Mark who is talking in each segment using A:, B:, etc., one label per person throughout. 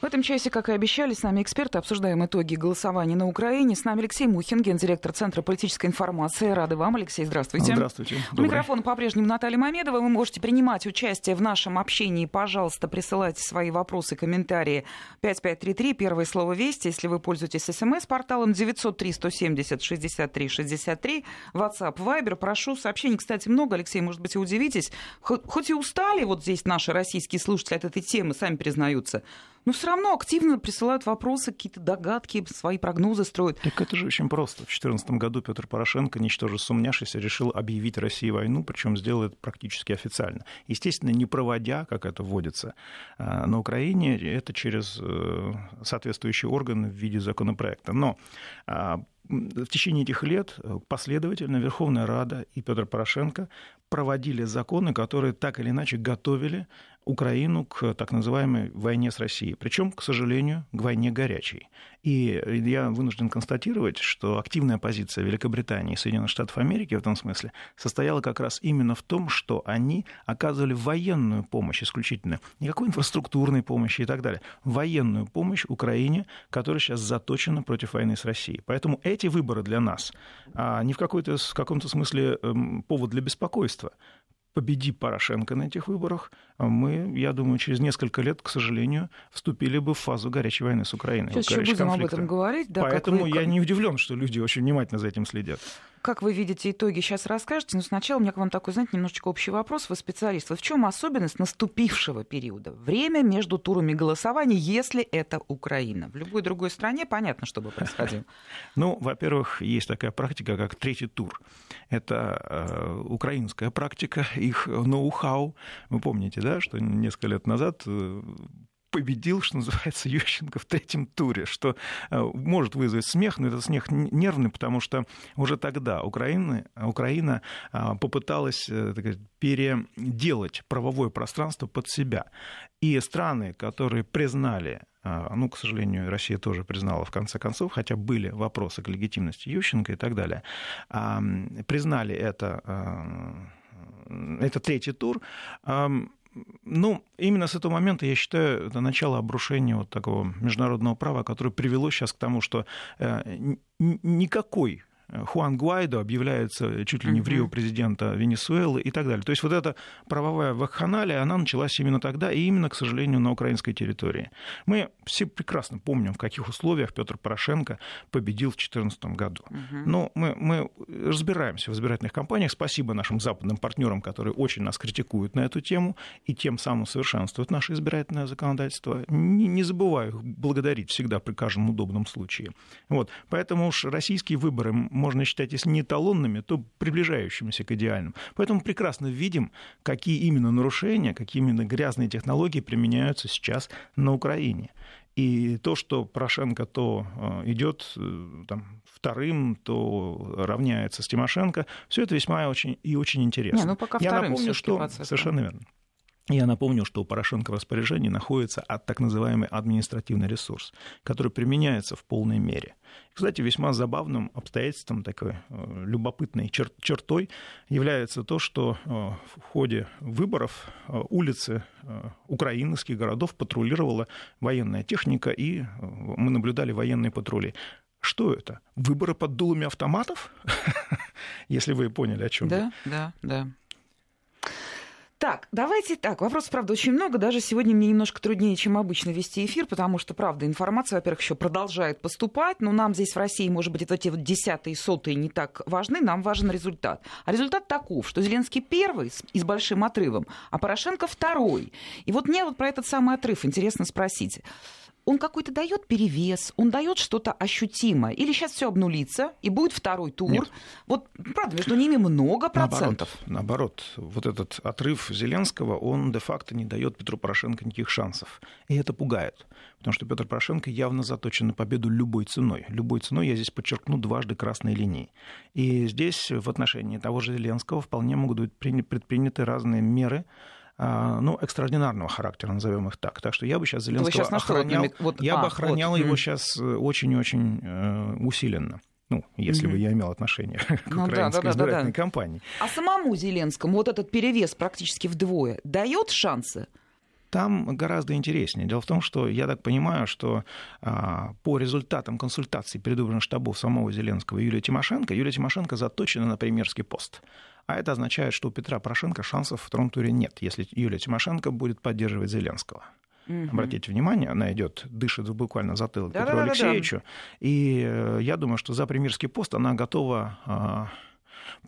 A: В этом часе, как и обещали, с нами эксперты обсуждаем итоги голосования на Украине. С нами Алексей Мухин, гендиректор Центра политической информации. Рады вам, Алексей, здравствуйте.
B: Здравствуйте.
A: У микрофона по-прежнему Наталья Мамедова. Вы можете принимать участие в нашем общении. Пожалуйста, присылайте свои вопросы, комментарии. 5533, первое слово «Вести». Если вы пользуетесь смс-порталом 903-170-63-63, WhatsApp, Viber. Прошу сообщений, кстати, много. Алексей, может быть, и удивитесь. Хоть и устали вот здесь наши российские слушатели от этой темы, сами признаются, но все равно активно присылают вопросы, какие-то догадки, свои прогнозы строят.
B: Так это же очень просто. В 2014 году Петр Порошенко, ничтоже сумняшися, решил объявить России войну, причем сделал это практически официально. Естественно, не проводя, как это вводится а, на Украине, это через э, соответствующие органы в виде законопроекта. Но а, в течение этих лет последовательно Верховная Рада и Петр Порошенко проводили законы, которые так или иначе готовили Украину к так называемой войне с Россией. Причем, к сожалению, к войне горячей. И я вынужден констатировать, что активная позиция Великобритании и Соединенных Штатов Америки в этом смысле состояла как раз именно в том, что они оказывали военную помощь исключительно, никакой инфраструктурной помощи и так далее, военную помощь Украине, которая сейчас заточена против войны с Россией. Поэтому эти выборы для нас а не в, в каком-то смысле эм, повод для беспокойства победи Порошенко на этих выборах, мы, я думаю, через несколько лет, к сожалению, вступили бы в фазу горячей войны с Украиной.
A: Сейчас еще будем конфликта. об этом говорить.
B: Да, Поэтому вы... я не удивлен, что люди очень внимательно за этим следят.
A: Как вы видите итоги, сейчас расскажете. Но сначала у меня к вам такой, знаете, немножечко общий вопрос. Вы специалист. Вот в чем особенность наступившего периода? Время между турами голосования, если это Украина. В любой другой стране понятно, что бы происходило.
B: Ну, во-первых, есть такая практика, как третий тур. Это э, украинская практика, их ноу-хау. Вы помните, да, что несколько лет назад э, победил, что называется, Ющенко в третьем туре, что э, может вызвать смех, но это смех нервный, потому что уже тогда Украина, Украина э, попыталась э, сказать, переделать правовое пространство под себя. И страны, которые признали ну, к сожалению, Россия тоже признала в конце концов, хотя были вопросы к легитимности Ющенко и так далее, признали это, это третий тур, ну, именно с этого момента, я считаю, это начало обрушения вот такого международного права, которое привело сейчас к тому, что э, никакой Хуан Гуайдо объявляется чуть ли не в Рио президента Венесуэлы и так далее. То есть вот эта правовая вакханалия, она началась именно тогда и именно, к сожалению, на украинской территории. Мы все прекрасно помним, в каких условиях Петр Порошенко победил в 2014 году. Но мы, мы разбираемся в избирательных кампаниях. Спасибо нашим западным партнерам, которые очень нас критикуют на эту тему и тем самым совершенствуют наше избирательное законодательство. Не, не забываю их благодарить всегда при каждом удобном случае. Вот. Поэтому уж российские выборы можно считать, если не эталонными, то приближающимися к идеальным. Поэтому прекрасно видим, какие именно нарушения, какие именно грязные технологии применяются сейчас на Украине. И то, что Порошенко то э, идет э, там, вторым, то равняется с Тимошенко, все это весьма очень, и очень интересно. Не,
A: ну пока Я напомню, что...
B: Процесс, совершенно верно. Я напомню, что у Порошенко в распоряжении находится так называемый административный ресурс, который применяется в полной мере. Кстати, весьма забавным обстоятельством, такой э, любопытной чер- чертой является то, что э, в ходе выборов э, улицы украинских городов патрулировала военная техника, и мы наблюдали военные патрули. Что это? Выборы под дулами автоматов? Если вы поняли, о чем
A: я. Да, да, да. Так, давайте так. Вопросов, правда, очень много. Даже сегодня мне немножко труднее, чем обычно вести эфир, потому что, правда, информация, во-первых, еще продолжает поступать, но нам здесь в России, может быть, эти вот десятые, сотые не так важны, нам важен результат. А результат таков, что Зеленский первый и с большим отрывом, а Порошенко второй. И вот мне вот про этот самый отрыв интересно спросить он какой-то дает перевес, он дает что-то ощутимое. Или сейчас все обнулится и будет второй тур. Нет. Вот, правда, между ними много процентов.
B: Наоборот, наоборот, вот этот отрыв Зеленского, он де-факто не дает Петру Порошенко никаких шансов. И это пугает. Потому что Петр Порошенко явно заточен на победу любой ценой. Любой ценой, я здесь подчеркну, дважды красной линии. И здесь в отношении того же Зеленского вполне могут быть предприняты разные меры, ну, экстраординарного характера, назовем их так. Так что я бы сейчас Зеленского сейчас охранял, вот, я а, бы охранял вот. его сейчас э, очень-очень э, усиленно. Ну, если mm бы я имел отношение к ну, украинской да, да, избирательной да, да. кампании.
A: А самому Зеленскому вот этот перевес практически вдвое дает шансы?
B: Там гораздо интереснее. Дело в том, что я так понимаю, что а, по результатам консультаций предвыборных штабов самого Зеленского и Юлия Тимошенко, Юлия Тимошенко заточена на премьерский пост. А это означает, что у Петра Порошенко шансов в втором туре нет, если Юлия Тимошенко будет поддерживать Зеленского. Угу. Обратите внимание, она идет, дышит буквально затылок да, Петру да, Алексеевичу. Да, да. И э, я думаю, что за премьерский пост она готова а,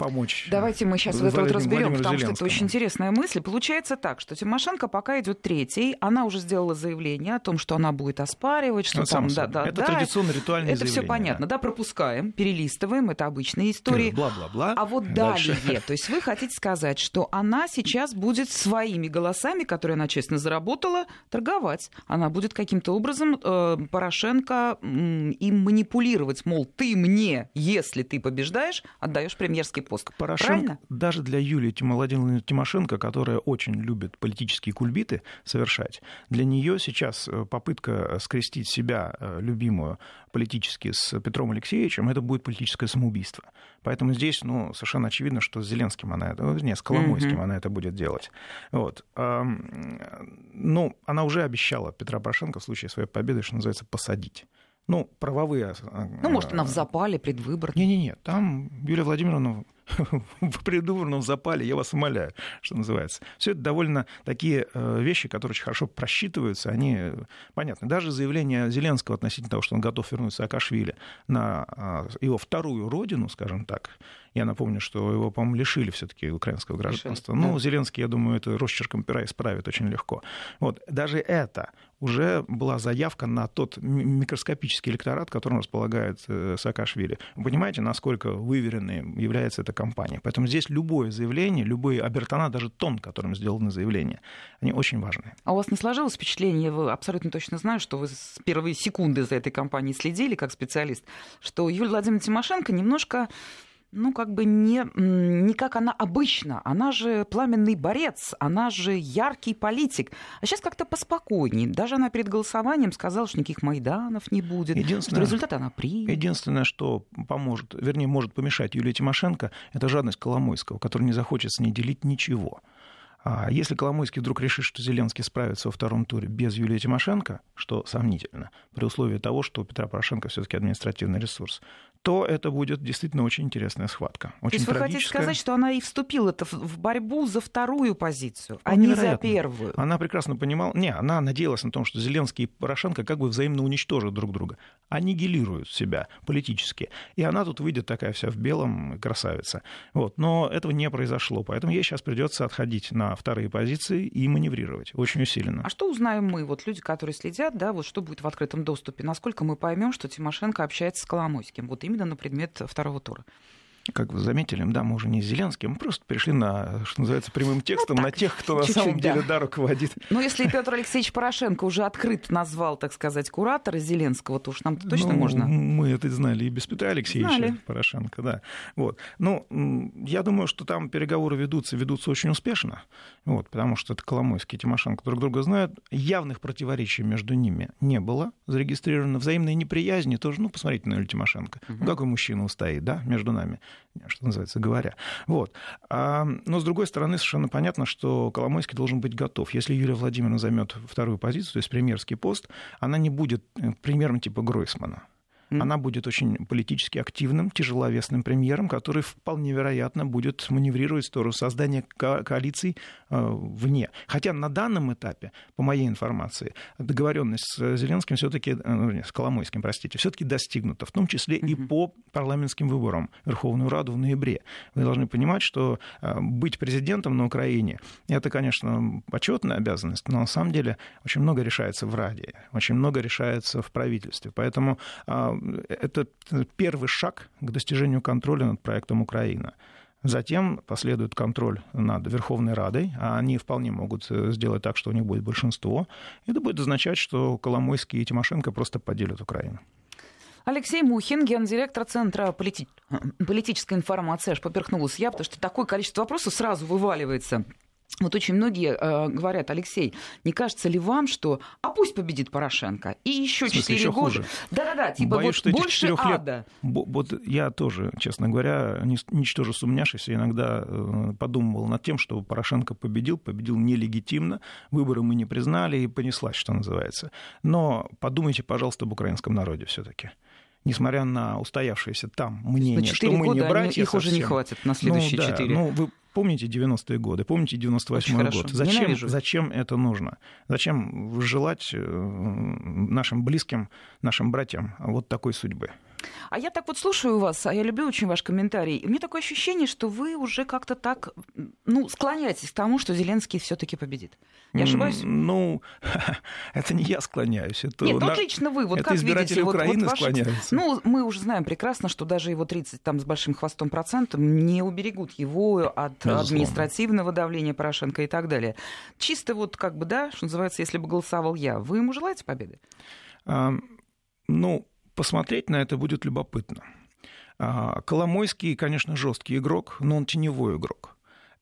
B: помочь.
A: Давайте мы сейчас в это вот разберем, потому что это очень интересная мысль. Получается так, что Тимошенко пока идет третий, она уже сделала заявление о том, что она будет оспаривать, что ну, там,
B: да, да, это да, традиционно ритуальное
A: Это все понятно, да. да, пропускаем, перелистываем, это обычные истории.
B: Бла-бла-бла.
A: А вот Дальше. далее, то есть вы хотите сказать, что она сейчас будет своими голосами, которые она честно заработала, торговать. Она будет каким-то образом э, Порошенко э, им манипулировать, мол, ты мне, если ты побеждаешь, отдаешь премьерский пост.
B: Порошенко, Правильно? даже для Юлии Владимировны Тимошенко, которая очень любит политические кульбиты совершать, для нее сейчас э, попытка скрестить себя, э, любимую, политически с Петром Алексеевичем, это будет политическое самоубийство. Поэтому здесь ну, совершенно очевидно, что с Зеленским она это, нет, с Коломойским mm-hmm. она это будет делать. Вот. Ну, она уже обещала Петра Порошенко в случае своей победы, что называется, посадить ну, правовые...
A: А, ну, может, она в запале, предвыбор.
B: Не-не-не, там Юлия Владимировна в предвыборном запале, я вас умоляю, что называется. Все это довольно такие э, вещи, которые очень хорошо просчитываются, они э, понятны. Даже заявление Зеленского относительно того, что он готов вернуться Саакашвили на а, его вторую родину, скажем так, я напомню, что его, по-моему, лишили все-таки украинского гражданства. Лишили, ну, да. Зеленский, я думаю, это росчерком пера исправит очень легко. Вот. Даже это уже была заявка на тот микроскопический электорат, которым располагает э, Саакашвили. Вы понимаете, насколько выверенной является эта компания. Поэтому здесь любое заявление, любые обертона, даже тон, которым сделаны заявления, они очень важны.
A: А у вас не сложилось впечатление, вы абсолютно точно знаю, что вы с первой секунды за этой компанией следили как специалист, что Юлия Владимировна Тимошенко немножко ну, как бы не, не как она обычно. Она же пламенный борец, она же яркий политик. А сейчас как-то поспокойнее. Даже она перед голосованием сказала, что никаких Майданов не будет, что результаты она примет.
B: Единственное, что поможет, вернее, может помешать Юлии Тимошенко, это жадность Коломойского, который не захочет с ней делить ничего. А если Коломойский вдруг решит, что Зеленский справится во втором туре без Юлии Тимошенко, что сомнительно, при условии того, что у Петра Порошенко все-таки административный ресурс, то это будет действительно очень интересная схватка. Очень
A: то есть вы хотите сказать, что она и вступила в борьбу за вторую позицию, а не за первую?
B: Она прекрасно понимала... Не, она надеялась на том, что Зеленский и Порошенко как бы взаимно уничтожат друг друга, аннигилируют себя политически. И она тут выйдет такая вся в белом, красавица. Вот. Но этого не произошло, поэтому ей сейчас придется отходить на вторые позиции и маневрировать очень усиленно.
A: А что узнаем мы, вот люди, которые следят, да, вот что будет в открытом доступе, насколько мы поймем, что Тимошенко общается с Коломойским? Вот именно на предмет второго тура
B: как вы заметили, да, мы уже не с Зеленским, мы просто перешли на, что называется, прямым ну текстом, ну, так, на тех, кто на самом да. деле да, руководит.
A: Но если Петр Алексеевич Порошенко уже открыто назвал, так сказать, куратора Зеленского, то уж нам -то точно
B: ну,
A: можно.
B: Мы это знали и без Петра Алексеевича знали. Порошенко, да. Вот. Ну, я думаю, что там переговоры ведутся, ведутся очень успешно, вот, потому что это Коломойский и Тимошенко друг друга знают. Явных противоречий между ними не было зарегистрировано. Взаимной неприязни тоже, ну, посмотрите на Юлию Тимошенко. Угу. Какой мужчина устоит, да, между нами что называется, говоря. Вот. А, но, с другой стороны, совершенно понятно, что Коломойский должен быть готов. Если Юлия Владимировна займет вторую позицию, то есть премьерский пост, она не будет э, премьером типа Гройсмана. Mm. Она будет очень политически активным, тяжеловесным премьером, который вполне вероятно будет маневрировать в сторону создания ко- коалиций э, вне. Хотя на данном этапе, по моей информации, договоренность с Зеленским все-таки, э, ну, с Коломойским, простите, все-таки достигнута, в том числе mm-hmm. и по парламентским выборам Верховную Раду в ноябре. Вы должны понимать, что э, быть президентом на Украине это, конечно, почетная обязанность, но на самом деле очень много решается в Раде, очень много решается в правительстве. Поэтому э, это первый шаг к достижению контроля над проектом Украина. Затем последует контроль над Верховной Радой, а они вполне могут сделать так, что у них будет большинство. Это будет означать, что Коломойский и Тимошенко просто поделят Украину.
A: Алексей Мухин, гендиректор Центра полити... политической информации. Аж поперхнулась я, потому что такое количество вопросов сразу вываливается Вот очень многие э, говорят, Алексей, не кажется ли вам, что а пусть победит Порошенко и еще четыре года,
B: да-да-да, типа Боюсь, вот что больше этих ада. Лет, вот я тоже, честно говоря, ничтоже сумняшися, иногда э, подумывал над тем, что Порошенко победил, победил нелегитимно, выборы мы не признали и понеслась, что называется. Но подумайте, пожалуйста, об украинском народе все-таки несмотря на устоявшееся там мнение, что мы не братья
A: их уже не хватит на следующие
B: ну,
A: да, 4.
B: Ну, вы Помните 90-е годы, помните 98-й год. Зачем, зачем это нужно? Зачем желать э, нашим близким, нашим братьям вот такой судьбы?
A: А я так вот слушаю вас, а я люблю очень ваш комментарий. И мне такое ощущение, что вы уже как-то так, ну, склоняетесь к тому, что Зеленский все-таки победит. Я ошибаюсь?
B: Ну, это не я склоняюсь. Это
A: Нет, вот лично вы, вот
B: это
A: как
B: избиратели
A: видите,
B: Украины
A: вот, вот
B: склоняются.
A: Ну, мы уже знаем прекрасно, что даже его 30 там с большим хвостом процентов не уберегут его от Безусловно. административного давления Порошенко и так далее. Чисто вот как бы, да, что называется, если бы голосовал я, вы ему желаете победы?
B: А, ну, посмотреть на это будет любопытно. А, Коломойский, конечно, жесткий игрок, но он теневой игрок.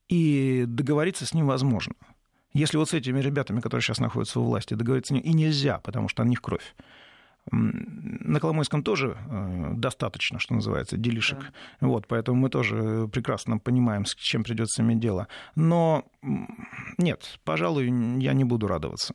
B: И договориться с ним возможно. Если вот с этими ребятами, которые сейчас находятся у власти, договориться и нельзя, потому что на них кровь. На Коломойском тоже э, достаточно, что называется, делишек. Да. Вот, поэтому мы тоже прекрасно понимаем, с чем придется иметь дело. Но нет, пожалуй, я не буду радоваться.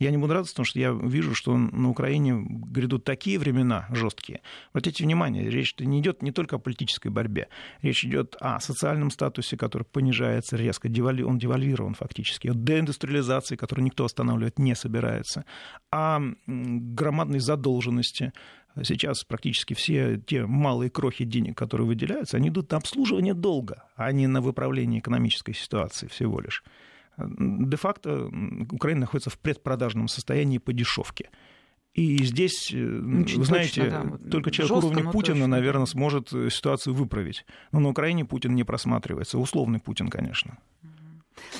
B: Я не буду радоваться, потому что я вижу, что на Украине грядут такие времена жесткие. Обратите внимание, речь не идет не только о политической борьбе. Речь идет о социальном статусе, который понижается резко, он девальвирован фактически, о деиндустриализации, которую никто останавливать не собирается, о громадной задолженности, Сейчас практически все те малые крохи денег, которые выделяются, они идут на обслуживание долга, а не на выправление экономической ситуации всего лишь де-факто Украина находится в предпродажном состоянии по дешевке. И здесь, э, Очень вы знаете, точно, да. только человек Жестко, уровня Путина, точно. наверное, сможет э, ситуацию выправить. Но на Украине Путин не просматривается. Условный Путин, конечно.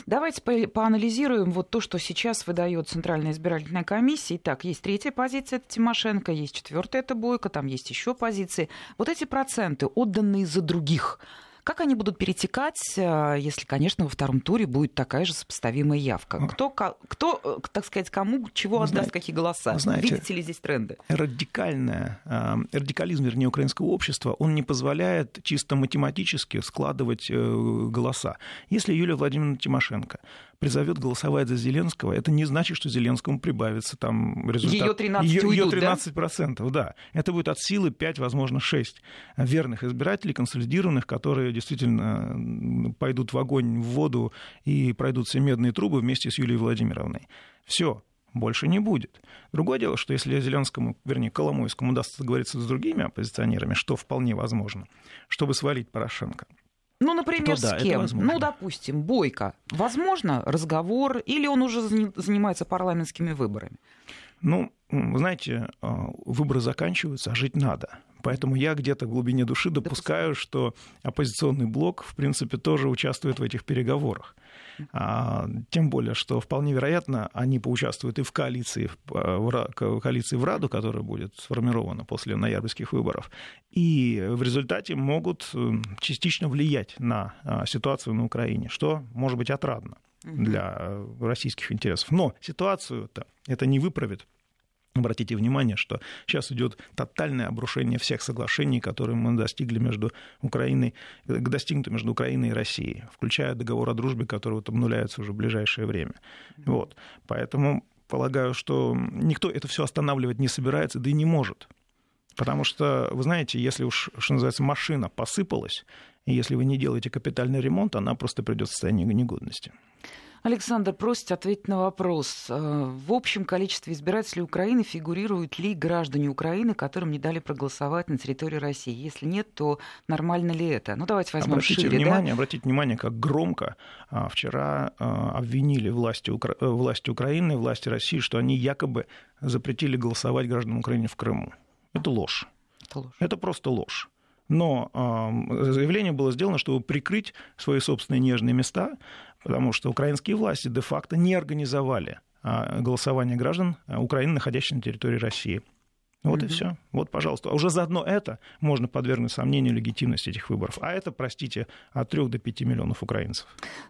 A: Давайте по поанализируем вот то, что сейчас выдает Центральная избирательная комиссия. Итак, есть третья позиция, это Тимошенко, есть четвертая, это Бойко, там есть еще позиции. Вот эти проценты, отданные за других, как они будут перетекать, э, если, конечно, во втором туре будет такая же сопоставимая явка? Кто, кто э, так сказать, кому чего отдаст, знаете, какие голоса? Знаете, Видите ли здесь тренды?
B: Радикальная, э, радикализм, вернее, украинского общества, он не позволяет чисто математически складывать голоса. Если Юлия Владимировна Тимошенко призовет голосовать за Зеленского, это не значит, что Зеленскому прибавится там результат.
A: Ее 13 ее,
B: уйдут, ее 13 процентов, да? да. Это будет от силы 5, возможно, 6 верных избирателей, консолидированных, которые действительно пойдут в огонь, в воду и пройдут все медные трубы вместе с Юлией Владимировной. Все, больше не будет. Другое дело, что если Зеленскому, вернее, Коломойскому удастся договориться с другими оппозиционерами, что вполне возможно, чтобы свалить Порошенко –
A: ну, например, то, с кем? Ну, допустим, Бойко. Возможно разговор или он уже занимается парламентскими выборами?
B: Ну, вы знаете, а, выборы заканчиваются, а жить надо. Поэтому я где-то в глубине души допускаю, что оппозиционный блок, в принципе, тоже участвует в этих переговорах. А, тем более, что вполне вероятно, они поучаствуют и в коалиции, в коалиции в Раду, которая будет сформирована после ноябрьских выборов, и в результате могут частично влиять на а, ситуацию на Украине, что может быть отрадно для э, российских интересов. Но ситуацию-то это не выправит Обратите внимание, что сейчас идет тотальное обрушение всех соглашений, которые мы достигли между Украиной, достигнуты между Украиной и Россией, включая договор о дружбе, который вот обнуляется уже в ближайшее время. Вот. Поэтому полагаю, что никто это все останавливать не собирается, да и не может. Потому что, вы знаете, если уж, что называется, машина посыпалась, и если вы не делаете капитальный ремонт, она просто придет в состояние негодности.
A: Александр просит ответить на вопрос. Э, в общем количестве избирателей Украины фигурируют ли граждане Украины, которым не дали проголосовать на территории России? Если нет, то нормально ли это? Ну, давайте возьмем
B: обратите
A: шире.
B: Внимание,
A: да?
B: Обратите внимание, как громко а, вчера а, обвинили власти, Укра... Э, власти Украины, власти России, что они якобы запретили голосовать гражданам Украины в Крыму. Это ложь. Это, ложь. это просто ложь но заявление было сделано, чтобы прикрыть свои собственные нежные места, потому что украинские власти де-факто не организовали а, голосование граждан а, Украины, находящихся на территории России. Вот mm-hmm. и все. Вот, пожалуйста. А уже заодно это можно подвергнуть сомнению легитимности этих выборов. А это, простите, от 3 до 5 миллионов украинцев.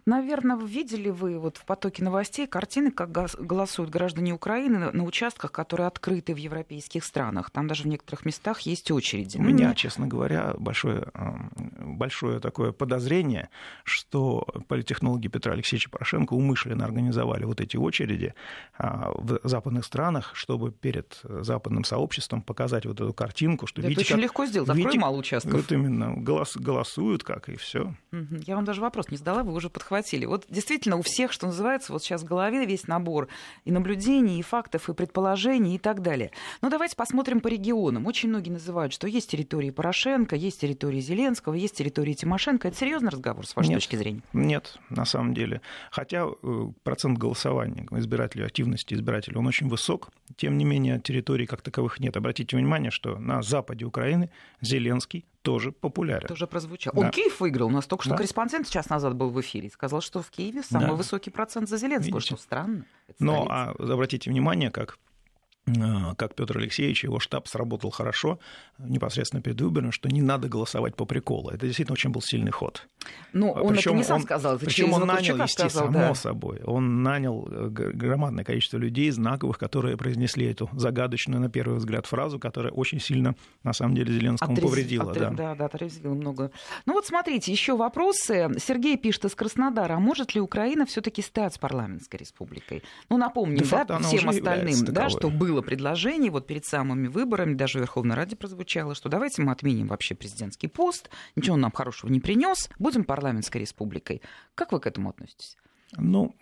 A: Наверное, видели вы вот в потоке новостей картины, как голосуют граждане Украины на участках, которые открыты в европейских странах. Там даже в некоторых местах есть очереди.
B: У меня, честно говоря, большое, большое такое подозрение, что политтехнологи Петра Алексеевича Порошенко умышленно организовали вот эти очереди а, в западных странах, чтобы перед западным сообществом показать вот эту картинку, что
A: это
B: видите,
A: очень как, легко сделать, открой видите, мало участков.
B: Вот именно, голос, голосуют как, и все.
A: Я вам даже вопрос не задала, вы уже подхватили. Вот действительно у всех, что называется, вот сейчас в голове весь набор и наблюдений, и фактов, и предположений, и так далее. Но давайте посмотрим по регионам. Очень многие называют, что есть территории Порошенко, есть территории Зеленского, есть территории Тимошенко. Это серьезный разговор, с вашей
B: нет,
A: точки зрения?
B: Нет, на самом деле. Хотя э, процент голосования избирателей, активности избирателей, он очень высок. Тем не менее, территорий как таковых нет. Обратите внимание, что на западе Украины Зеленский тоже популярен.
A: Тоже прозвучал. Да. Он Киев выиграл. У нас только что да. корреспондент час назад был в эфире и сказал, что в Киеве самый да. высокий процент за Зеленского, Видите? что странно.
B: Но а, обратите внимание, как как Петр Алексеевич, его штаб сработал хорошо непосредственно перед выборами, что не надо голосовать по приколу. Это действительно очень был сильный ход.
A: Ну, он причем это не сам он, сказал, это
B: Причем он нанял,
A: естественно,
B: сказал, само да. собой, он нанял э, громадное количество людей, знаковых, которые произнесли эту загадочную, на первый взгляд, фразу, которая очень сильно, на самом деле, Зеленскому Отрез... повредила.
A: Отрез... Да, да, да отрезвила много. Ну вот смотрите, еще вопросы. Сергей пишет из Краснодара. А может ли Украина все-таки стать парламентской республикой? Ну, напомним, да, всем остальным, да, что было было предложение вот перед самыми выборами, даже в Верховной Раде прозвучало, что давайте мы отменим вообще президентский пост, ничего он нам хорошего не принес, будем парламентской республикой. Как вы к этому относитесь?
B: Ну,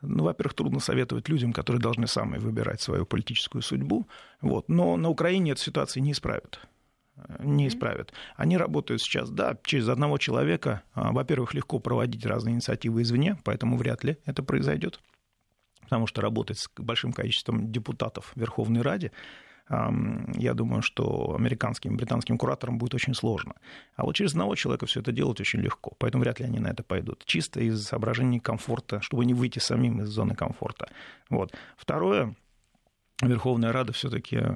B: ну, во-первых, трудно советовать людям, которые должны сами выбирать свою политическую судьбу. Вот. Но на Украине эту ситуацию не исправят не исправят. Они работают сейчас, да, через одного человека. А, во-первых, легко проводить разные инициативы извне, поэтому вряд ли это произойдет потому что работать с большим количеством депутатов в Верховной Раде, я думаю, что американским, британским кураторам будет очень сложно. А вот через одного человека все это делать очень легко, поэтому вряд ли они на это пойдут. Чисто из соображений комфорта, чтобы не выйти самим из зоны комфорта. Вот. Второе, Верховная Рада все-таки, э,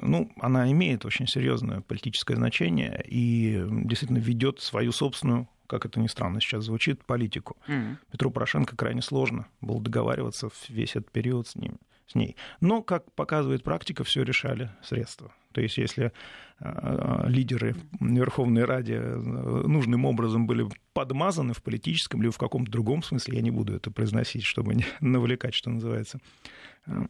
B: ну, она имеет очень серьезное политическое значение и действительно ведет свою собственную как это ни странно сейчас звучит, политику. Mm-hmm. Петру Порошенко крайне сложно было договариваться весь этот период с ним с ней. Но, как показывает практика, все решали средства. То есть, если э, лидеры Верховной Ради э, нужным образом были подмазаны в политическом или в каком-то другом смысле, я не буду это произносить, чтобы не навлекать, что называется, э,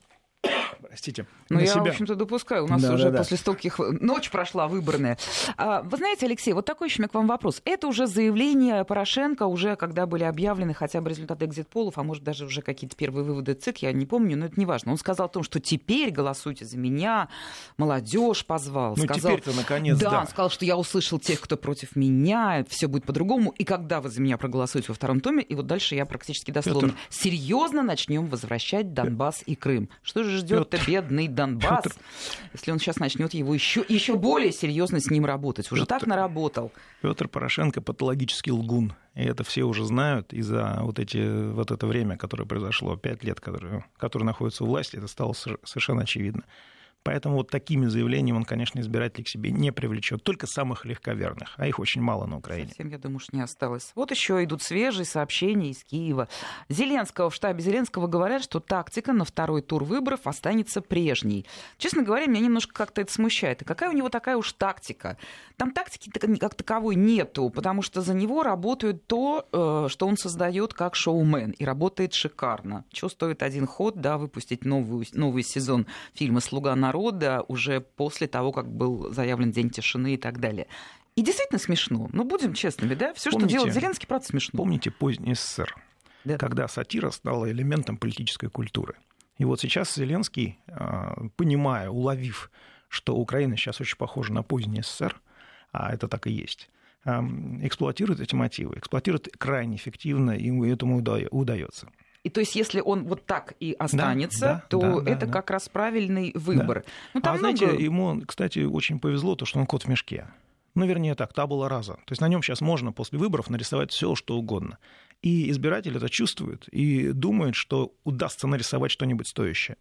B: простите,
A: Ну, я, себя. в общем-то, допускаю. У нас да, уже да, да. после стольких... Ночь прошла выборная. А, вы знаете, Алексей, вот такой еще у меня к вам вопрос. Это уже заявление Порошенко, уже когда были объявлены хотя бы результаты экзит-полов, а может даже уже какие-то первые выводы ЦИК, я не помню, но это не важно. Он сказал о том, что теперь голосуйте за меня, молодежь позвал.
B: Ну,
A: сказал,
B: теперь-то, наконец,
A: да.
B: Да,
A: он сказал, что я услышал тех, кто против меня, все будет по-другому, и когда вы за меня проголосуете во втором томе, и вот дальше я практически дословно. Петр... Серьезно начнем возвращать Донбасс и Крым. Что же ждет это бедный Донбасс, Петр... если он сейчас начнет его еще, еще более серьезно с ним работать. Уже Петр... так наработал.
B: Петр Порошенко патологический лгун. И это все уже знают. И за вот, эти, вот это время, которое произошло, пять лет, которое, которое находится у власти, это стало совершенно очевидно. Поэтому вот такими заявлениями он, конечно, избирателей к себе не привлечет, только самых легковерных, а их очень мало на Украине.
A: Совсем, я думаю, что не осталось. Вот еще идут свежие сообщения из Киева. Зеленского, в штабе Зеленского говорят, что тактика на второй тур выборов останется прежней. Честно говоря, меня немножко как-то это смущает. И какая у него такая уж тактика? Там тактики как таковой нету, потому что за него работает то, э, что он создает как шоумен, и работает шикарно. Чего стоит один ход, да, выпустить новый, новый сезон фильма «Слуга народа», народа уже после того, как был заявлен День тишины и так далее. И действительно смешно. Ну, будем честными, да? Все, что делает Зеленский, правда, смешно.
B: Помните поздний СССР, да. когда сатира стала элементом политической культуры. И вот сейчас Зеленский, а, понимая, уловив, что Украина сейчас очень похожа на поздний СССР, а это так и есть, эксплуатирует эти мотивы, эксплуатирует крайне эффективно, и этому удается.
A: И то есть, если он вот так и останется, да, да, то да, это да, как раз правильный выбор. Да.
B: Ну, там а много... знаете, ему, кстати, очень повезло, то, что он кот в мешке. Ну, вернее так, табула раза. То есть на нем сейчас можно после выборов нарисовать все, что угодно. И избиратель это чувствует и думает, что удастся нарисовать что-нибудь стоящее.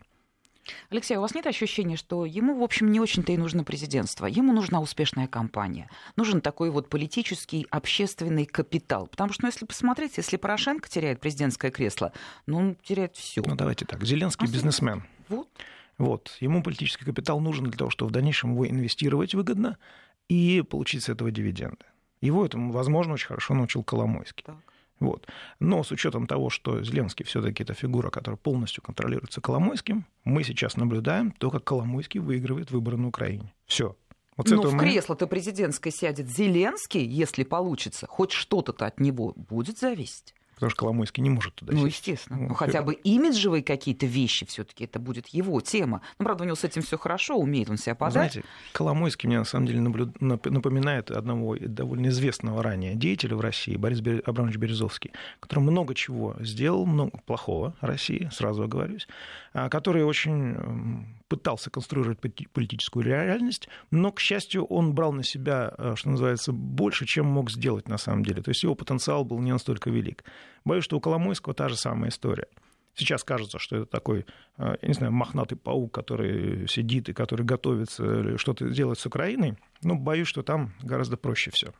A: Алексей, у вас нет ощущения, что ему, в общем, не очень-то и нужно президентство? Ему нужна успешная кампания. Нужен такой вот политический, общественный капитал. Потому что, ну, если посмотреть, если Порошенко теряет президентское кресло, ну, он теряет все.
B: Ну, давайте так. Зеленский а бизнесмен. Вот. Вот. Ему политический капитал нужен для того, чтобы в дальнейшем его инвестировать выгодно и получить с этого дивиденды. Его этому, возможно, очень хорошо научил Коломойский. Так. Вот. Но с учетом того, что Зеленский все-таки это фигура, которая полностью контролируется Коломойским, мы сейчас наблюдаем то, как Коломойский выигрывает выборы на Украине. Все.
A: Вот Но в момента... кресло-то президентское сядет Зеленский, если получится, хоть что-то-то от него будет зависеть.
B: Потому что Коломойский не может туда
A: Ну,
B: сесть.
A: естественно. Ну, ну хотя бы имиджевые какие-то вещи все таки это будет его тема. Ну, правда, у него с этим все хорошо, умеет он себя подать.
B: Знаете, Коломойский мне на самом деле наблюд... напоминает одного довольно известного ранее деятеля в России, Борис Бер... Абрамович Березовский, который много чего сделал, много плохого России, сразу оговорюсь, а, который очень пытался конструировать политическую реальность, но, к счастью, он брал на себя, э, что называется, больше, чем мог сделать на самом деле. То есть его потенциал был не настолько велик. Боюсь, что у Коломойского та же самая история. Сейчас кажется, что это такой, э, я не знаю, мохнатый паук, который сидит и который готовится что-то делать с Украиной. Но боюсь, что там гораздо проще все.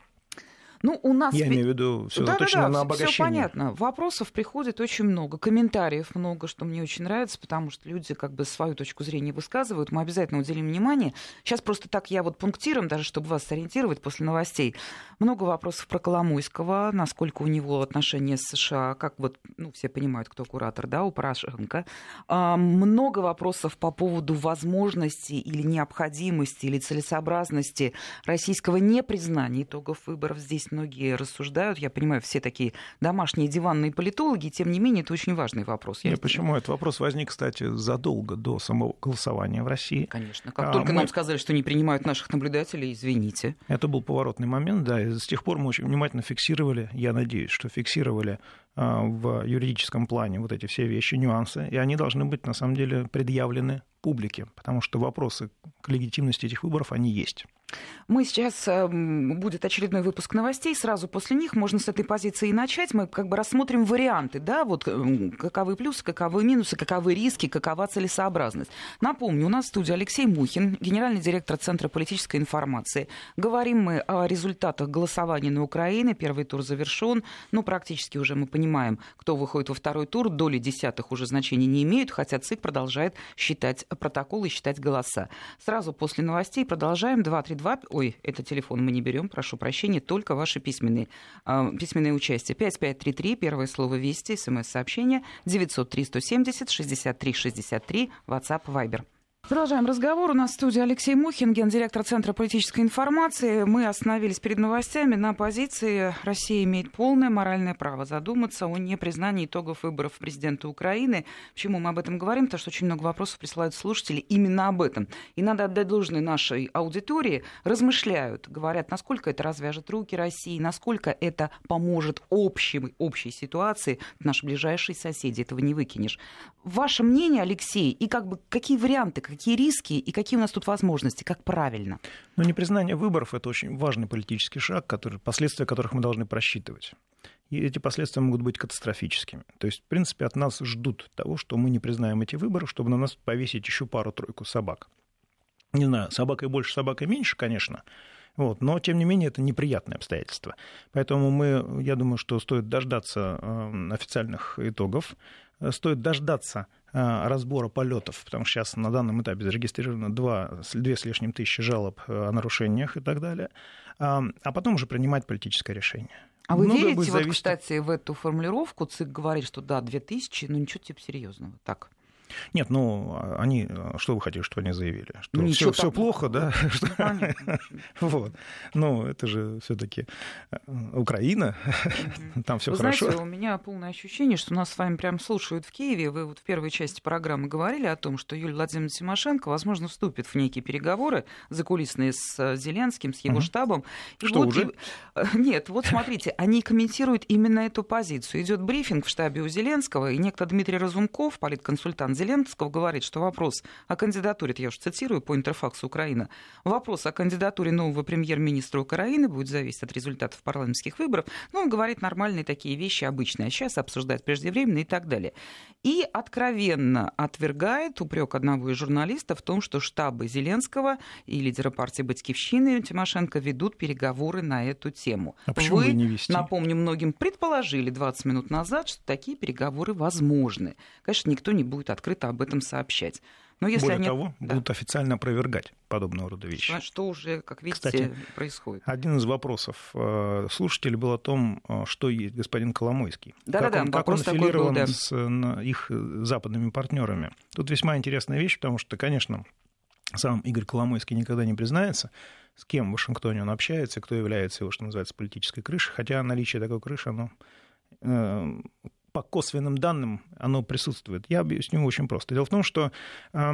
A: Ну, у нас...
B: Я имею в виду все да, заточено да, да, на обогащение.
A: Все понятно. Вопросов приходит очень много, комментариев много, что мне очень нравится, потому что люди как бы свою точку зрения высказывают. Мы обязательно уделим внимание. Сейчас просто так я вот пунктиром, даже чтобы вас сориентировать после новостей. Много вопросов про Коломойского, насколько у него отношения с США, как вот, ну, все понимают, кто куратор, да, у Порошенко. А, много вопросов по поводу возможности или необходимости или целесообразности российского непризнания итогов выборов здесь здесь многие рассуждают. Я понимаю, все такие домашние диванные политологи, тем не менее, это очень важный вопрос.
B: Нет, почему? Этот вопрос возник, кстати, задолго до самого голосования в России.
A: Конечно. Как а, только мы... нам сказали, что не принимают наших наблюдателей, извините.
B: Это был поворотный момент, да, и с тех пор мы очень внимательно фиксировали, я надеюсь, что фиксировали а, в юридическом плане вот эти все вещи, нюансы, и они должны быть, на самом деле, предъявлены публике, потому что вопросы к легитимности этих выборов, они есть.
A: Мы сейчас, эм, будет очередной выпуск новостей, сразу после них можно с этой позиции и начать. Мы как бы рассмотрим варианты, да, вот эм, каковы плюсы, каковы минусы, каковы риски, какова целесообразность. Напомню, у нас в студии Алексей Мухин, генеральный директор Центра политической информации. Говорим мы о результатах голосования на Украине. Первый тур завершен. Ну, практически уже мы понимаем, кто выходит во второй тур. Доли десятых уже значения не имеют, хотя ЦИК продолжает считать протоколы, считать голоса. Сразу после новостей продолжаем. 232, ой, это телефон мы не берем, прошу прощения, только ваши письменные, э, письменные участие. 5533, первое слово «Вести», смс-сообщение, 903 170 63 63, WhatsApp, Viber. Продолжаем разговор. У нас в студии Алексей Мухин, гендиректор Центра политической информации. Мы остановились перед новостями на позиции «Россия имеет полное моральное право задуматься о непризнании итогов выборов президента Украины». Почему мы об этом говорим? Потому что очень много вопросов присылают слушатели именно об этом. И надо отдать должное нашей аудитории. Размышляют, говорят, насколько это развяжет руки России, насколько это поможет общей, общей ситуации. Наши ближайшие соседи, этого не выкинешь. Ваше мнение, Алексей, и как бы какие варианты, какие риски и какие у нас тут возможности, как правильно?
B: Ну, непризнание выборов – это очень важный политический шаг, который, последствия которых мы должны просчитывать. И эти последствия могут быть катастрофическими. То есть, в принципе, от нас ждут того, что мы не признаем эти выборы, чтобы на нас повесить еще пару-тройку собак. Не знаю, собакой больше, собакой меньше, конечно, вот, но, тем не менее, это неприятное обстоятельство. Поэтому мы, я думаю, что стоит дождаться э, официальных итогов, Э, стоит дождаться разбора полетов, потому что сейчас на данном этапе зарегистрировано 2, 2 с лишним тысячи жалоб э, о нарушениях и так далее, а потом уже принимать политическое решение.
A: А вы Много верите, вот, кстати, в эту формулировку? ЦИК говорит, что да, 2000, но ничего типа серьезного. Так.
B: Нет, ну, они, что вы хотели, чтобы они заявили? Что ну, все, все плохо, да? Ну, вот. Ну, это же все-таки э, Украина, там все хорошо.
A: Знаете, у меня полное ощущение, что нас с вами прям слушают в Киеве. Вы вот в первой части программы говорили о том, что Юлия Владимировна Тимошенко, возможно, вступит в некие переговоры закулисные с э, Зеленским, с его штабом.
B: И что, вот, уже?
A: Э, нет, вот смотрите, они комментируют именно эту позицию. Идет брифинг в штабе у Зеленского, и некто Дмитрий Разумков, политконсультант Зеленского говорит, что вопрос о кандидатуре, это я уже цитирую по интерфаксу Украина, вопрос о кандидатуре нового премьер-министра Украины будет зависеть от результатов парламентских выборов. Ну, он говорит нормальные такие вещи, обычные, а сейчас обсуждать преждевременно и так далее. И откровенно отвергает упрек одного из журналистов в том, что штабы Зеленского и лидера партии Батькивщины Тимошенко ведут переговоры на эту тему.
B: А почему
A: Вы,
B: не вести?
A: напомню, многим предположили 20 минут назад, что такие переговоры возможны. Конечно, никто не будет открыто об этом сообщать. Но если
B: Более
A: они...
B: того,
A: да.
B: будут официально опровергать подобного рода вещи.
A: Что уже, как видите,
B: Кстати,
A: происходит.
B: Один из вопросов э, слушателей был о том, э, что есть господин Коломойский.
A: Да-да-да,
B: как он, как
A: вопрос
B: он
A: такой был,
B: аффилирован
A: да.
B: с э, их западными партнерами. Тут весьма интересная вещь, потому что, конечно, сам Игорь Коломойский никогда не признается, с кем в Вашингтоне он общается, кто является его, что называется, политической крышей, хотя наличие такой крыши, оно э, по косвенным данным оно присутствует. Я объясню очень просто. Дело в том, что э,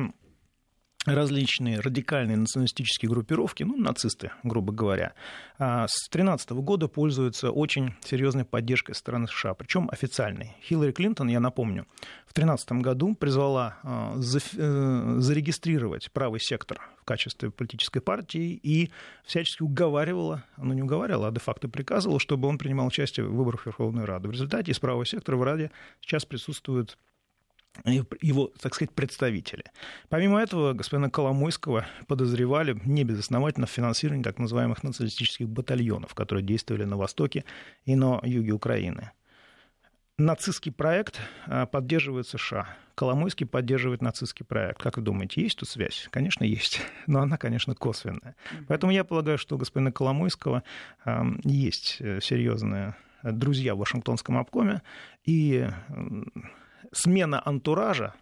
B: различные радикальные националистические группировки, ну, нацисты, грубо говоря, а, с 2013 года пользуются очень серьезной поддержкой со стороны США, причем официальной. Хиллари Клинтон, я напомню, в 2013 году призвала а, э, зарегистрировать правый сектор в качестве политической партии и всячески уговаривала, ну не уговаривала, а де-факто приказывала, чтобы он принимал участие в выборах Верховной Рады. В результате из правого сектора в Раде сейчас присутствуют его, так сказать, представители. Помимо этого, господина Коломойского подозревали небезосновательно в финансировании так называемых националистических батальонов, которые действовали на востоке и на юге Украины. Нацистский проект а, поддерживает США. Коломойский поддерживает нацистский проект. Как вы думаете, есть тут связь? Конечно, есть. Но она, конечно, косвенная. Поэтому я полагаю, что у господина Коломойского есть э, серьезные друзья в Вашингтонском обкоме. И смена антуража,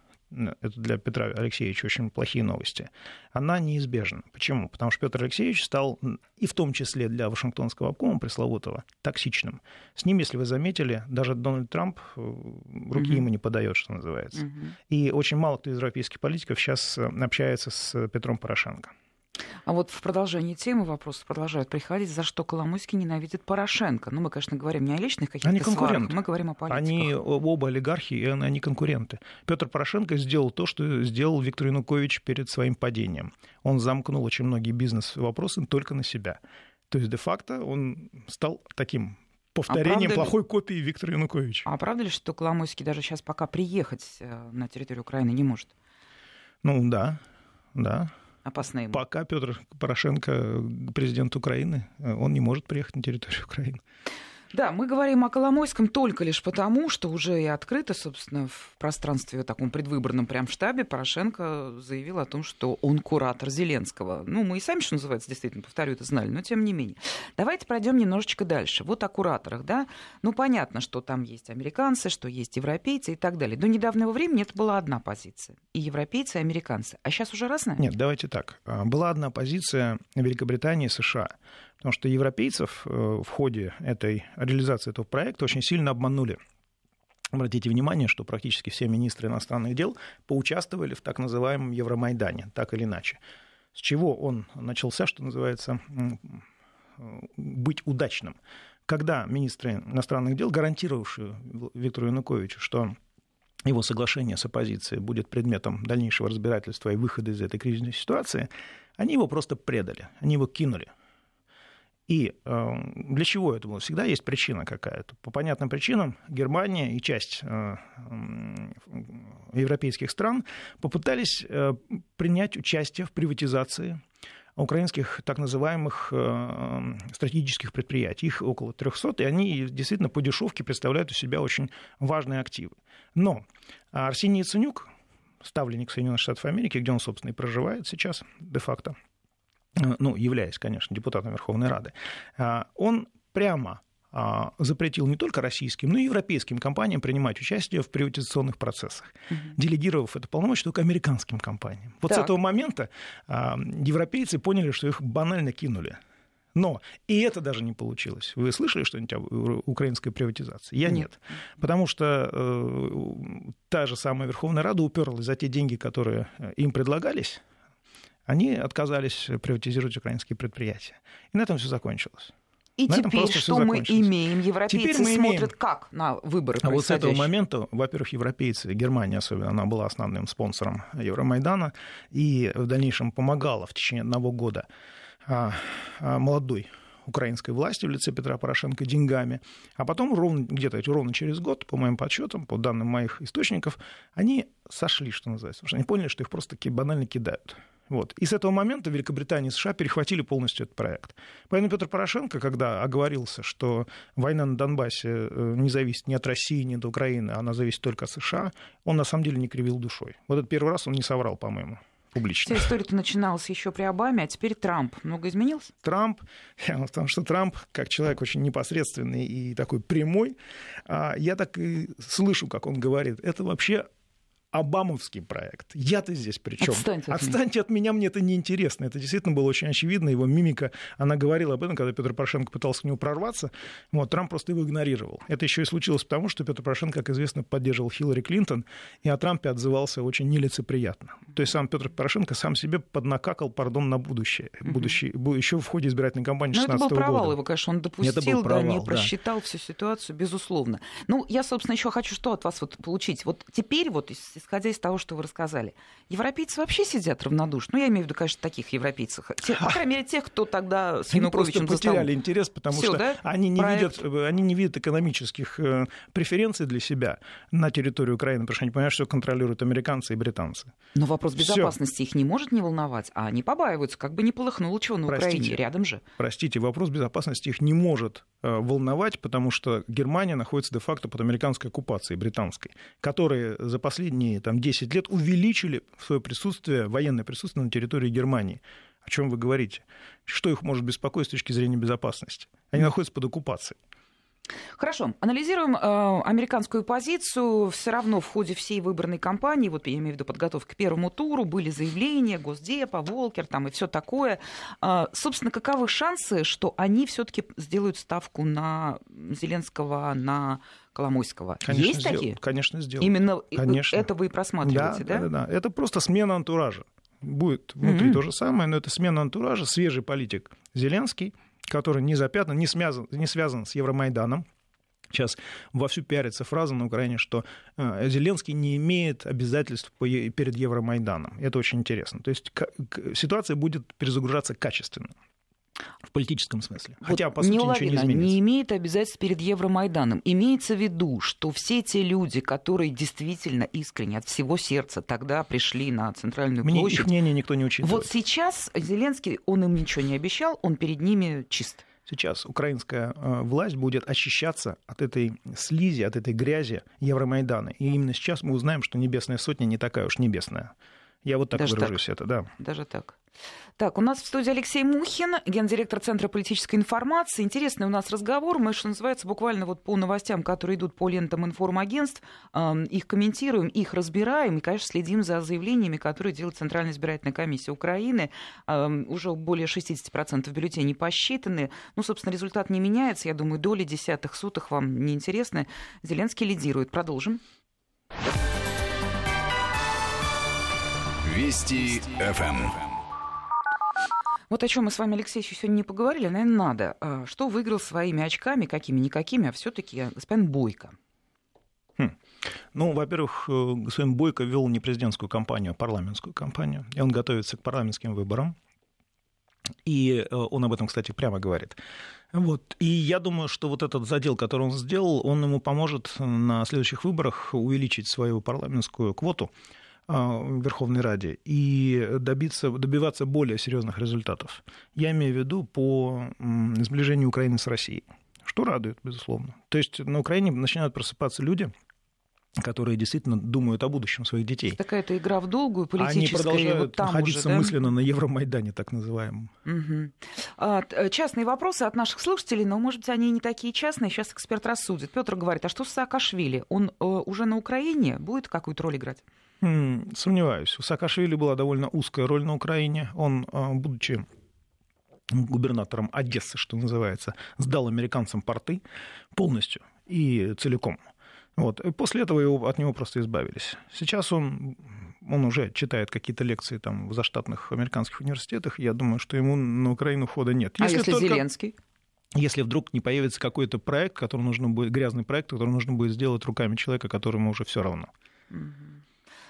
B: это для Петра Алексеевича очень плохие новости, она неизбежна. Почему? Потому что Петр Алексеевич стал, и в том числе для Вашингтонского обкома пресловутого, токсичным. С ним, если вы заметили, даже Дональд Трамп э, руки
A: Мгм.
B: ему не подает, что называется.
A: Мгм.
B: И очень мало кто из европейских политиков сейчас э, общается с Петром Порошенко.
A: А вот в продолжении темы вопросы продолжают приходить, за что Коломойский ненавидит Порошенко. Ну, мы, конечно, говорим не о личных каких-то
B: Они
A: сварах,
B: конкуренты.
A: мы говорим о политиках.
B: Они оба олигархи, и они конкуренты. Петр Порошенко сделал то, что сделал Виктор Янукович перед своим падением. Он замкнул очень многие бизнес-вопросы только на себя. То есть, де-факто, он стал таким повторением
A: ли-
B: плохой копии Виктора Януковича.
A: А правда ли, что Коломойский даже сейчас пока приехать э, на территорию Украины не может?
B: Ну да, да.
A: Опасно ему.
B: Пока Петр Порошенко президент Украины, он не может приехать на территорию Украины.
A: Да, мы говорим о Коломойском только лишь потому, что уже и открыто, собственно, в пространстве таком предвыборном прям штабе Порошенко заявил о том, что он куратор Зеленского. Ну, мы и сами, что называется, действительно, повторю, это знали, но тем не менее. Давайте пройдем немножечко дальше. Вот о кураторах, да. Ну, понятно, что там есть американцы, что есть европейцы и так далее. До недавнего времени это была одна позиция. И европейцы, и американцы. А сейчас уже разная?
B: Нет, давайте так. А, Была одна позиция Великобритании и США. Потому что европейцев э, в ходе этой реализации этого проекта очень сильно обманули. Обратите внимание, что практически все министры иностранных дел поучаствовали в так называемом Евромайдане, так или иначе. С чего он начался, что называется, быть удачным? Когда министры иностранных дел, гарантировавшие Виктору Януковичу, что его соглашение с оппозицией будет предметом дальнейшего разбирательства и выхода из этой кризисной ситуации, они его просто предали, они его кинули. И э, для чего это было? Всегда есть причина какая-то. По понятным причинам Германия и часть э, европейских стран попытались э, принять участие в приватизации украинских так называемых э, стратегических предприятий. Их около 300, и они действительно по дешевке представляют у себя очень важные активы. Но Арсений Яценюк, ставленник Соединенных Штатов Америки, где он, собственно, и проживает сейчас де-факто, ну, являясь, конечно, депутатом Верховной Рады, он прямо запретил не только российским, но и европейским компаниям принимать участие в приватизационных процессах, угу. делегировав это полномочия только американским компаниям. Вот так. с этого момента европейцы поняли, что их банально кинули. Но и это даже не получилось. Вы слышали что-нибудь об украинской приватизации? Я нет. Потому что э, та же самая Верховная Рада уперлась за те деньги, которые им предлагались, они отказались приватизировать украинские предприятия. И на этом все закончилось.
A: И на теперь что мы имеем? Европейцы теперь мы смотрят имеем... как на выборы
B: А вот с этого момента, во-первых, европейцы, Германия особенно, она была основным спонсором Евромайдана и в дальнейшем помогала в течение одного года а, а, молодой украинской власти в лице Петра Порошенко деньгами. А потом ровно, где-то ровно через год, по моим подсчетам, по данным моих источников, они сошли, что называется, потому что они поняли, что их просто банально кидают. Вот. И с этого момента Великобритания и США перехватили полностью этот проект. Поэтому Петр Порошенко, когда оговорился, что война на Донбассе э, не зависит ни от России, ни от Украины, она зависит только от США, он на самом деле не кривил душой. Вот этот первый раз он не соврал, по-моему публично.
A: Вся история-то начиналась еще при Обаме, а теперь Трамп. Много изменился?
B: Трамп, потому что Трамп, как человек очень непосредственный и такой прямой, а, я так и слышу, как он говорит, это вообще Обамовский проект. Я-то здесь при чем?
A: Отстаньте, от,
B: Отстаньте меня. от меня, мне это неинтересно. Это действительно было очень очевидно. Его мимика, она говорила об этом, когда Петр Порошенко пытался к нему прорваться. Вот, Трамп просто его игнорировал. Это еще и случилось потому, что Петр Порошенко, как известно, поддерживал Хиллари Клинтон, и о Трампе отзывался очень нелицеприятно. То есть сам Петр Порошенко сам себе поднакакал, пардон, на будущее. будущее еще в ходе избирательной кампании 2016 года.
A: это был провал
B: года.
A: его, конечно, он допустил, провал, да, не просчитал да. всю ситуацию, безусловно. Ну, я, собственно, еще хочу что от вас вот получить. Вот теперь вот, исходя из того, что вы рассказали. Европейцы вообще сидят равнодушно. Ну, я имею в виду, конечно, таких европейцев. Те, по крайней мере, тех, кто тогда с Януковичем
B: Они просто потеряли интерес, потому Всё, что да? они, не видят, они не видят экономических э, преференций для себя на территории Украины, потому что они понимают, что контролируют американцы и британцы.
A: Но вопрос безопасности Всё. их не может не волновать, а они побаиваются, как бы не полыхнуло чего на Простите, Украине, рядом же.
B: Простите, вопрос безопасности их не может э, волновать, потому что Германия находится де-факто под американской оккупацией, британской, которая за последние там, 10 лет увеличили свое присутствие, военное присутствие на территории Германии. О чем вы говорите? Что их может беспокоить с точки зрения безопасности? Они находятся под оккупацией.
A: Хорошо, анализируем э, американскую позицию. Все равно в ходе всей выборной кампании, вот я имею в виду подготовку к первому туру, были заявления Госдепа, Волкер там и все такое. Э, собственно, каковы шансы, что они все-таки сделают ставку на Зеленского, на Коломойского.
B: Конечно,
A: Есть
B: сделал,
A: такие?
B: Конечно, сделал.
A: Именно
B: конечно.
A: это вы и просматриваете,
B: да? Да, да, да. Это просто смена антуража. Будет внутри mm-hmm. то же самое, но это смена антуража, свежий политик Зеленский, который не запятнан, не связан, не связан с Евромайданом, Сейчас вовсю пиарится фраза на Украине, что э, Зеленский не имеет обязательств перед Евромайданом. Это очень интересно. То есть ситуация будет перезагружаться качественно. В политическом смысле. Вот Хотя, по сути, ничего не изменится.
A: не имеет обязательств перед Евромайданом. Имеется в виду, что все те люди, которые действительно искренне от всего сердца тогда пришли на центральную
B: Мне
A: площадь...
B: их мнение никто не учитывает.
A: Вот сейчас Зеленский, он им ничего не обещал, он перед ними чист.
B: Сейчас украинская э, власть будет очищаться от этой слизи, от этой грязи Евромайдана. И именно сейчас мы узнаем, что Небесная Сотня не такая уж небесная. Я вот так Даже выражусь так? это, да.
A: Даже так. Так, у нас в студии Алексей Мухин, гендиректор Центра политической информации. Интересный у нас разговор. Мы, что называется, буквально вот по новостям, которые идут по лентам информагентств, их комментируем, их разбираем и, конечно, следим за заявлениями, которые делает Центральная избирательная комиссия Украины. Уже более 60% бюллетеней посчитаны. Ну, собственно, результат не меняется. Я думаю, доли десятых сотых вам не интересны. Зеленский лидирует. Продолжим.
C: Вести ФМ.
A: Вот о чем мы с вами, Алексей, еще сегодня не поговорили, наверное, надо. А, что выиграл своими очками, какими-никакими, а все-таки господин Бойко?
B: Хм. Ну, во-первых, э, господин Бойко вел не президентскую кампанию, а парламентскую кампанию. И он готовится к парламентским выборам. И э, он об этом, кстати, прямо говорит. Вот. И я думаю, что вот этот задел, который он сделал, он ему поможет на следующих выборах увеличить свою парламентскую квоту Верховной Раде и добиться, добиваться более серьезных результатов. Я имею в виду по сближению Украины с Россией, что радует, безусловно. То есть на Украине начинают просыпаться люди, которые действительно думают о будущем своих детей.
A: Какая-то игра в долгую политическая.
B: Они продолжают
A: вот там
B: находиться
A: уже, да?
B: мысленно на Евромайдане, так называемом.
A: Угу. А, э, частные вопросы от наших слушателей, но, может быть, они не такие частные. Сейчас эксперт рассудит. Петр говорит, а что с Саакашвили? Он э, уже на Украине будет какую-то роль играть?
B: Сомневаюсь. У Саакашвили была довольно узкая роль на Украине. Он, а, будучи губернатором Одессы, что называется, сдал американцам порты полностью и целиком. Вот. И после этого его, от него просто избавились. Сейчас он, он уже читает какие-то лекции там, в заштатных американских университетах. Я думаю, что ему на Украину хода нет.
A: Если а если только... Зеленский?
B: если вдруг не появится какой-то проект, который нужно будет, грязный проект, который нужно будет сделать руками человека, которому уже все равно.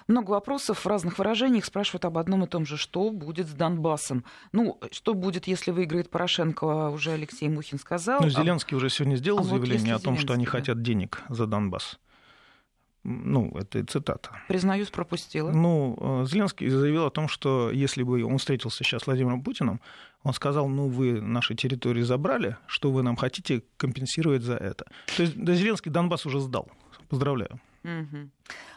A: Много вопросов в разных выражениях спрашивают об одном и том же. Что будет с Донбассом? Ну, что будет, если выиграет Порошенко, уже Алексей Мухин сказал.
B: Ну, Зеленский а... уже сегодня сделал а заявление вот о том, что они хотят денег за Донбасс. Ну, это цитата.
A: Признаюсь, пропустила.
B: Ну, э, Зеленский заявил о том, что если бы он встретился сейчас с Владимиром Путиным, он сказал, ну, вы наши территории забрали, что вы нам хотите компенсировать за это. То есть да, Зеленский Донбасс уже сдал. Поздравляю.
A: Угу.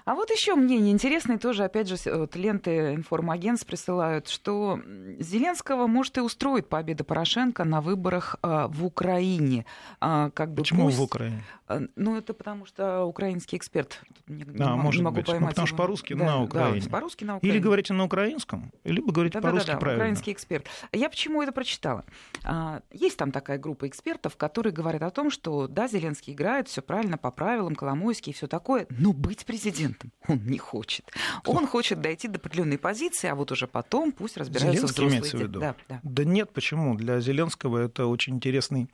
A: А вот еще мнение интересное, тоже, опять же, вот ленты информагентств присылают, что Зеленского может и устроить победа Порошенко на выборах а, в Украине.
B: А, как бы Почему пусть... в Украине?
A: А, ну, это потому что украинский эксперт.
B: Не, а, не, может могу быть. поймать. Ну, потому что по-русски да, на Украине. Да, по-русски на Украине. Или говорите на украинском, либо говорите да, по-русски да, да, да, правильно.
A: украинский эксперт. Я почему это прочитала? А, есть там такая группа экспертов, которые говорят о том, что, да, Зеленский играет, все правильно, по правилам, Коломойский и все такое, но быть президентом президентом он не хочет. Он хочет дойти до определенной позиции, а вот уже потом пусть разбираются
B: Зеленский взрослые. Имеется в виду? Да, да. да нет, почему? Для Зеленского это очень интересный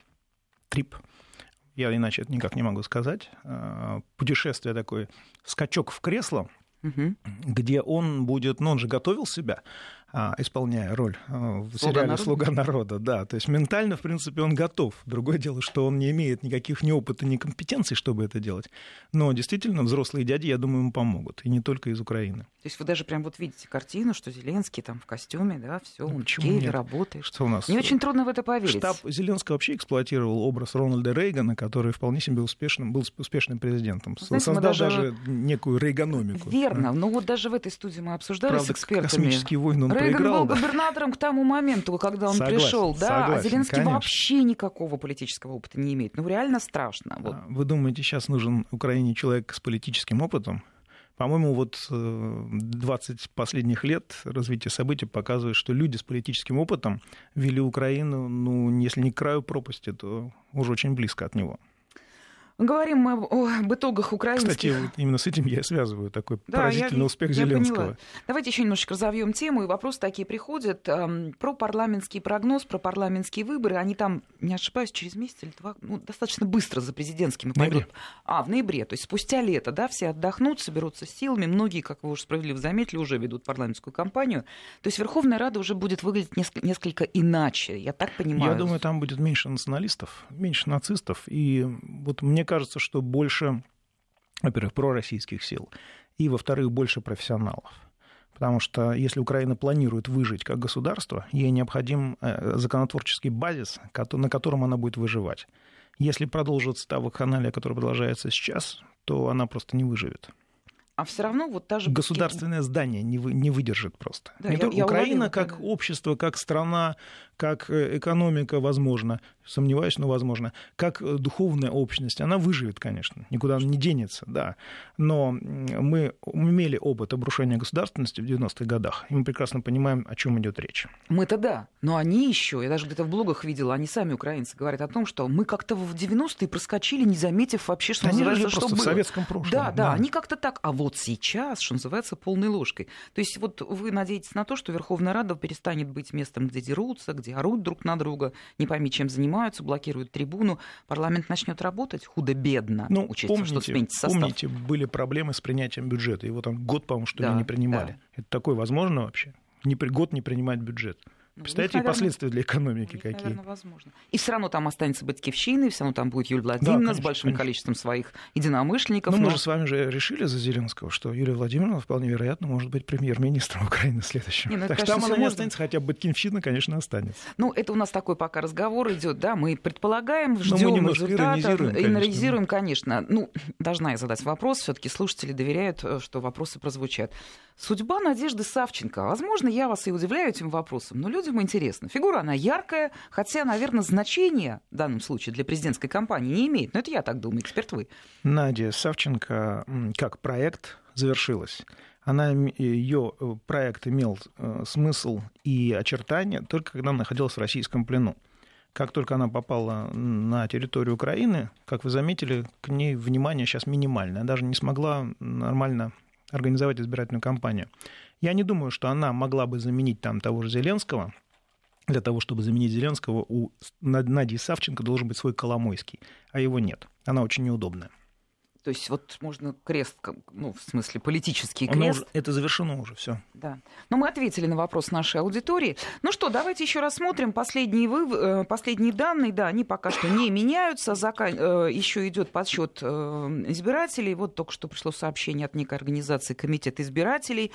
B: трип. Я иначе это никак не могу сказать. А, путешествие такое, скачок в кресло, угу. где он будет, ну он же готовил себя, исполняя роль а, в Слуга сериале народа. «Слуга народа». Да, то есть ментально, в принципе, он готов. Другое дело, что он не имеет никаких ни опыта, ни компетенций, чтобы это делать. Но действительно, взрослые дяди, я думаю, ему помогут. И не только из Украины.
A: То есть вы даже прям вот видите картину, что Зеленский там в костюме, да, все, ну, он в Киеве нет? работает. Что у нас? Не очень трудно в это поверить.
B: Штаб Зеленского вообще эксплуатировал образ Рональда Рейгана, который вполне себе успешным, был успешным президентом. Знаете, Создал даже... даже некую рейгономику.
A: Верно, но вот даже в этой студии мы обсуждали Правда, с экспертами.
B: космические войны он
A: Рейган был губернатором к тому моменту, когда он согласен, пришел, да, согласен, а Зеленский конечно. вообще никакого политического опыта не имеет. Ну, реально страшно. Вот. А
B: вы думаете, сейчас нужен Украине человек с политическим опытом? По-моему, вот 20 э, последних лет развитие событий показывает, что люди с политическим опытом вели Украину, ну, если не к краю пропасти, то уже очень близко от него.
A: Говорим мы об итогах украинских...
B: Кстати, вот именно с этим я связываю такой да, поразительный я, успех я Зеленского. Поняла.
A: Давайте еще немножечко разовьем тему, и вопросы такие приходят. Эм, про парламентский прогноз, про парламентские выборы. Они там, не ошибаюсь, через месяц или два, ну, достаточно быстро за президентскими пойдут. А, в ноябре, то есть спустя лето, да, все отдохнут, соберутся силами. Многие, как вы уже справедливо заметили, уже ведут парламентскую кампанию. То есть Верховная Рада уже будет выглядеть несколько, несколько иначе, я так понимаю.
B: Я думаю, там будет меньше националистов, меньше нацистов, и вот мне кажется, что больше, во-первых, пророссийских сил, и, во-вторых, больше профессионалов. Потому что если Украина планирует выжить как государство, ей необходим э, законотворческий базис, на котором она будет выживать. Если продолжится та вакханалия, которая продолжается сейчас, то она просто не выживет
A: а все равно вот та же...
B: Государственное здание не, вы, не выдержит просто. Да, не я, только я Украина как да. общество, как страна, как э, экономика, возможно, сомневаюсь, но возможно, как э, духовная общность, она выживет, конечно, никуда не денется, да. Но мы имели опыт обрушения государственности в 90-х годах, и мы прекрасно понимаем, о чем идет речь.
A: Мы-то да, но они еще, я даже где-то в блогах видела, они сами, украинцы, говорят о том, что мы как-то в 90-е проскочили, не заметив вообще, что
B: они
A: называется,
B: что просто было. в советском прошлом.
A: Да, да, да, они как-то так, а вот сейчас, что называется, полной ложкой. То есть вот вы надеетесь на то, что Верховная Рада перестанет быть местом, где дерутся, где орут друг на друга, не пойми, чем занимаются, блокируют трибуну, парламент начнет работать худо-бедно,
B: ну, учитывая, помните, что сменится состав. Помните, были проблемы с принятием бюджета, его там год, по-моему, что ли, да, не принимали. Да. Это такое возможно вообще? Не, год не принимать бюджет. Ну, Представляете, наверное, последствия для экономики них, какие?
A: Наверное, возможно. И все равно там останется Батькивщина, и все равно там будет Юлия Владимировна да, конечно, с большим конечно. количеством своих единомышленников.
B: Ну, но... мы же с вами же решили за Зеленского, что Юлия Владимировна вполне вероятно может быть премьер-министром Украины следующим. Не, ну, так что там она не останется, хотя Батькивщина, конечно, останется.
A: Ну, это у нас такой пока разговор идет, да, мы предполагаем, ждем результатов, иронизируем, конечно. Ну, должна я задать вопрос, все-таки слушатели доверяют, э, что вопросы прозвучат. Судьба Надежды Савченко. Возможно, я вас и удивляю этим вопросом, но людям интересно. Фигура, она яркая, хотя, наверное, значения в данном случае для президентской кампании не имеет. Но это я так думаю, эксперт вы.
B: Надя Савченко как проект завершилась. Она, ее э, проект имел э, смысл и очертания только когда она находилась в российском плену. Как только она попала на территорию Украины, как вы заметили, к ней внимание сейчас минимальное. Она даже не смогла нормально организовать избирательную кампанию. Я не думаю, что она могла бы заменить там того же Зеленского, для того, чтобы заменить Зеленского, у Надии Савченко должен быть свой Коломойский, а его нет. Она очень неудобная.
A: То есть вот можно крест, ну, в смысле, политический крест.
B: Уже, это завершено уже, все.
A: Да. Но мы ответили на вопрос нашей аудитории. Ну что, давайте еще рассмотрим последние, вы... Э, последние данные. Да, они пока что не меняются. Зака... Э, еще идет подсчет э, избирателей. Вот только что пришло сообщение от некой организации Комитет избирателей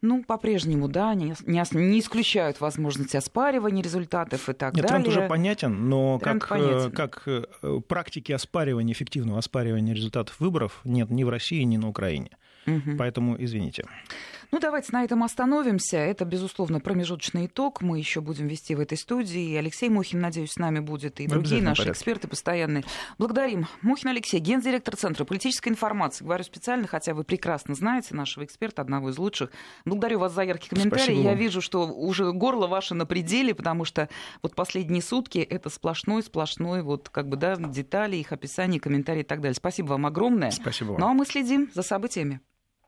A: ну, по-прежнему, да, не, не, не исключают возможности оспаривания результатов и так Нет, далее.
B: Тренд уже понятен, но тренд как, понятен. как э, практики оспаривания, эффективного оспаривания результатов выборов нет ни в России, ни на Украине. Угу. Поэтому извините.
A: Ну, давайте на этом остановимся. Это, безусловно, промежуточный итог. Мы еще будем вести в этой студии. И Алексей Мухин, надеюсь, с нами будет, и другие наши порядке. эксперты постоянные. Благодарим. Мухин Алексей, гендиректор Центра политической информации. Говорю специально, хотя вы прекрасно знаете нашего эксперта, одного из лучших. Благодарю вас за яркий комментарий. Я вижу, что уже горло ваше на пределе, потому что вот последние сутки это сплошной, сплошной, вот как бы, да, детали, их описание, комментарии и так далее. Спасибо вам огромное.
B: Спасибо вам.
A: Ну, а мы следим за событиями.